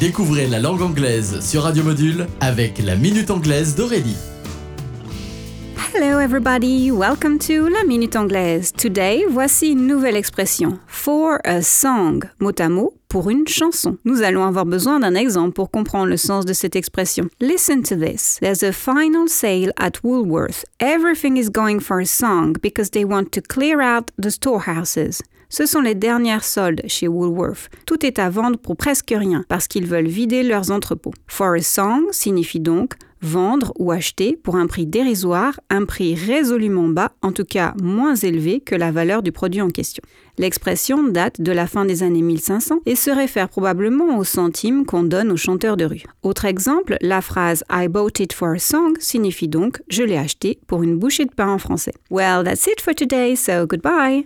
Découvrez la langue anglaise sur Radio Module avec la Minute Anglaise d'Aurélie. Hello everybody, welcome to La Minute Anglaise. Today, voici une nouvelle expression. For a song, mot à mot, pour une chanson. Nous allons avoir besoin d'un exemple pour comprendre le sens de cette expression. Listen to this. There's a final sale at Woolworth. Everything is going for a song because they want to clear out the storehouses. Ce sont les dernières soldes chez Woolworth. Tout est à vendre pour presque rien parce qu'ils veulent vider leurs entrepôts. For a song signifie donc vendre ou acheter pour un prix dérisoire, un prix résolument bas, en tout cas moins élevé que la valeur du produit en question. L'expression date de la fin des années 1500 et se réfère probablement aux centimes qu'on donne aux chanteurs de rue. Autre exemple, la phrase I bought it for a song signifie donc je l'ai acheté pour une bouchée de pain en français. Well, that's it for today, so goodbye.